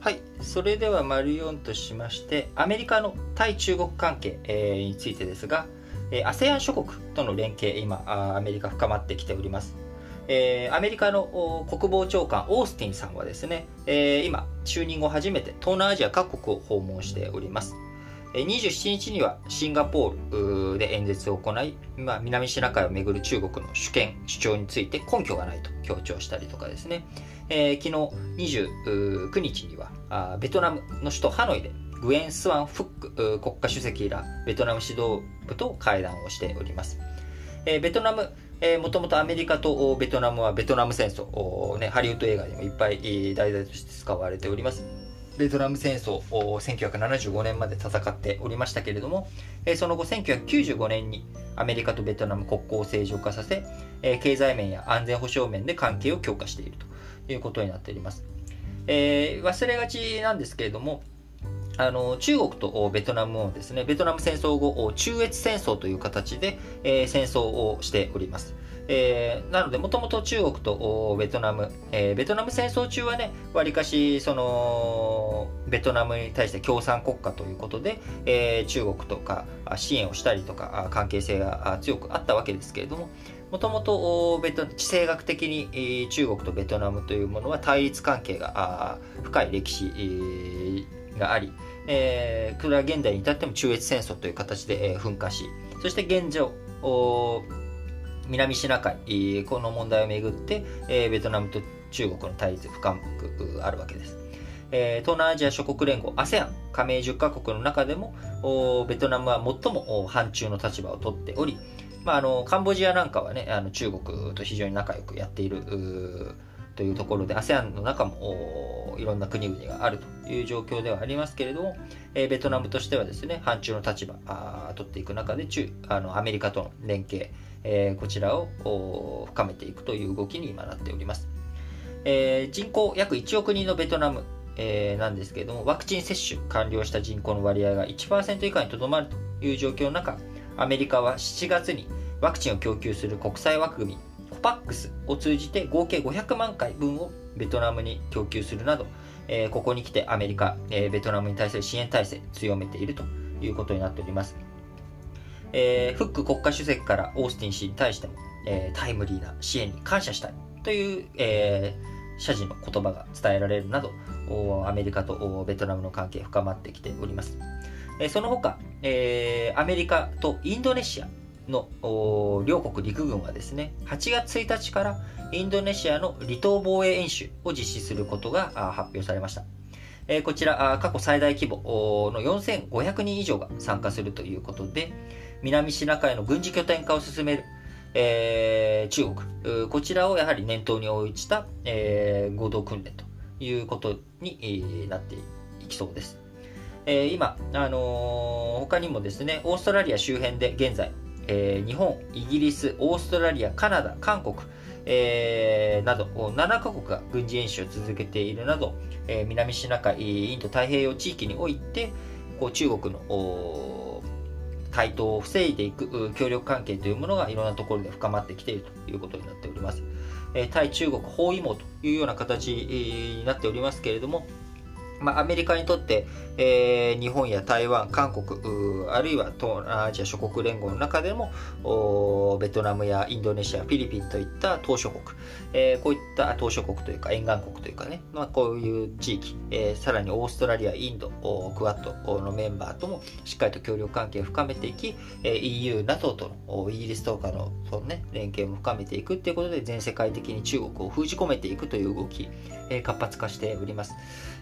はい、それでは丸4としまして、アメリカの対中国関係、えーについてですが、えー ASEAN 諸国との連携、今、アメリカ深まってきております。えーアメリカの国防長官オースティンさんはですね、えー今、就任後初めて東南アジア各国を訪問しております。27日にはシンガポールで演説を行い、まあ、南シナ海をめぐる中国の主権、主張について根拠がないと強調したりとかですね、えー昨日29日にはあベトナムの首都ハノイでグエン・スワン・フック国家主席らベトナム指導部と会談をしております。えーベトナムもともとアメリカとベトナムはベトナム戦争、ね、ハリウッド映画にもいっぱい題材として使われております。ベトナム戦争1975年まで戦っておりましたけれども、その後1995年にアメリカとベトナム国交を正常化させ、経済面や安全保障面で関係を強化しているということになっております。えー忘れがちなんですけれども、あの中国とベトナムをですね、ベトナム戦争後、中越戦争という形で、えー戦争をしております。えーなので、もともと中国とベトナム、えーベトナム戦争中はね、わりかし、その、ベトナムに対して共産国家ということで、え中国とか支援をしたりとか、関係性が強くあったわけですけれども、もともと地政学的に、中国とベトナムというものは対立関係が深い歴史、があり、これは現代に至っても中越戦争という形で、噴火し、そして現状、南シナ海、この問題をめぐって、ベトナムと中国の対立深くあるわけです。東南アジア諸国連合 ASEAN 加盟10カ国の中でもベトナムは最も反中の立場を取っており、まあ、あのカンボジアなんかはねあの中国と非常に仲良くやっているというところで ASEAN の中もおいろんな国々があるという状況ではありますけれども、えーベトナムとしてはですね反中の立場あ取っていく中で中あのアメリカとの連携、えーこちらをお深めていくという動きに今なっております、えー人口約1億人のベトナムえーなんですけれども、ワクチン接種完了した人口の割合が1%以下にとどまるという状況の中、アメリカは7月にワクチンを供給する国際枠組み、COPAX を通じて合計500万回分をベトナムに供給するなど、えーここに来てアメリカ、えーベトナムに対する支援体制強めているということになっております。えーフック国家主席からオースティン氏に対しても、えータイムリーな支援に感謝したいという、えー謝辞の言葉が伝えられるなど、アメリカとベトナムの関係深まってきております。その他、えーアメリカとインドネシアの両国陸軍はですね、8月1日からインドネシアの離島防衛演習を実施することが発表されました。えーこちら、過去最大規模の4500人以上が参加するということで、南シナ海の軍事拠点化を進める、えー中国こちらをやはり念頭に置いた、えー合同訓練ということに、なっていきそうです。え今、あのー他にもですね、オーストラリア周辺で現在、えー日本、イギリス、オーストラリア、カナダ、韓国、えーなど7カ国が軍事演習を続けているなど、えー南シナ海、インド太平洋地域においてこう中国の台頭を防いでいく協力関係というものがいろんなところで深まってきているということになっております。え対中国包囲網というような形になっておりますけれども、まあ、アメリカにとって、えー日本や台湾、韓国、あるいは東南アジア諸国連合の中でも、ベトナムやインドネシア、フィリピンといった島諸国、えーこういった島諸国というか沿岸国というかね、まあ、こういう地域、えーさらにオーストラリア、インド、クワッドのメンバーともしっかりと協力関係を深めていき、えー EU、NATO とのイギリスとかのその、ね、連携も深めていくということで全世界的に中国を封じ込めていくという動き、えー活発化しております。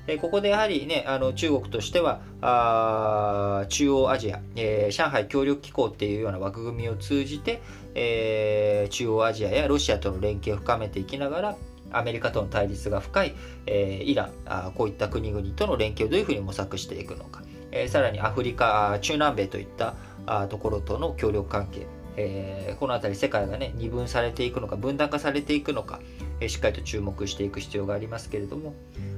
えーここででやはりね、あの中国としては、あ中央アジア、えー上海協力機構っていうような枠組みを通じて、えー中央アジアやロシアとの連携を深めていきながら、アメリカとの対立が深い、えーイランあ、こういった国々との連携をどういうふうに模索していくのか、えーさらにアフリカ、中南米といったあところとの協力関係、えーこの辺り世界がね、二分されていくのか、分断化されていくのか、しっかりと注目していく必要がありますけれども、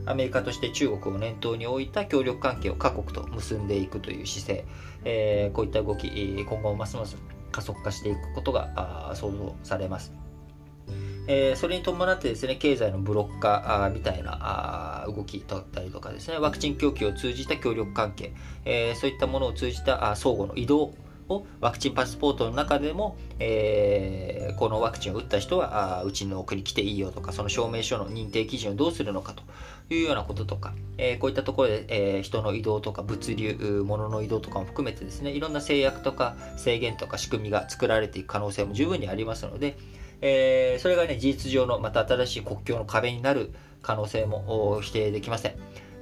アメリカとして中国を念頭に置いた協力関係を各国と結んでいくという姿勢、えーこういった動き、えー今後ますます加速化していくことが想像されます。えー、それに伴ってですね、経済のブロッ化あみたいなあ動きだったりとかですね、ワクチン供給を通じた協力関係、えー、そういったものを通じたあ相互の移動をワクチンパスポートの中でも、えー、このワクチンを打った人はあうちの国来ていいよとか、その証明書の認定基準をどうするのかというようなこととか、えー、こういったところで、えー、人の移動とか物流、物の移動とかも含めてですね、いろんな制約とか制限とか仕組みが作られていく可能性も十分にありますので、えー、それがね、事実上のまた新しい国境の壁になる可能性も否定できません。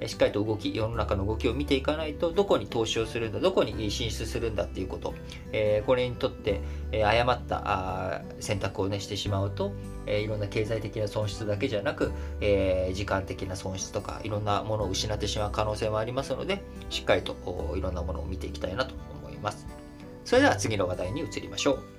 しっかりと動き、世の中の動きを見ていかないと、どこに投資をするんだ、どこに進出するんだっていうこと、え、これにとって、え、誤った選択をね、してしまうと、え、いろんな経済的な損失だけじゃなく、え、時間的な損失とか、いろんなものを失ってしまう可能性もありますので、しっかりといろんなものを見ていきたいなと思います。それでは次の話題に移りましょう。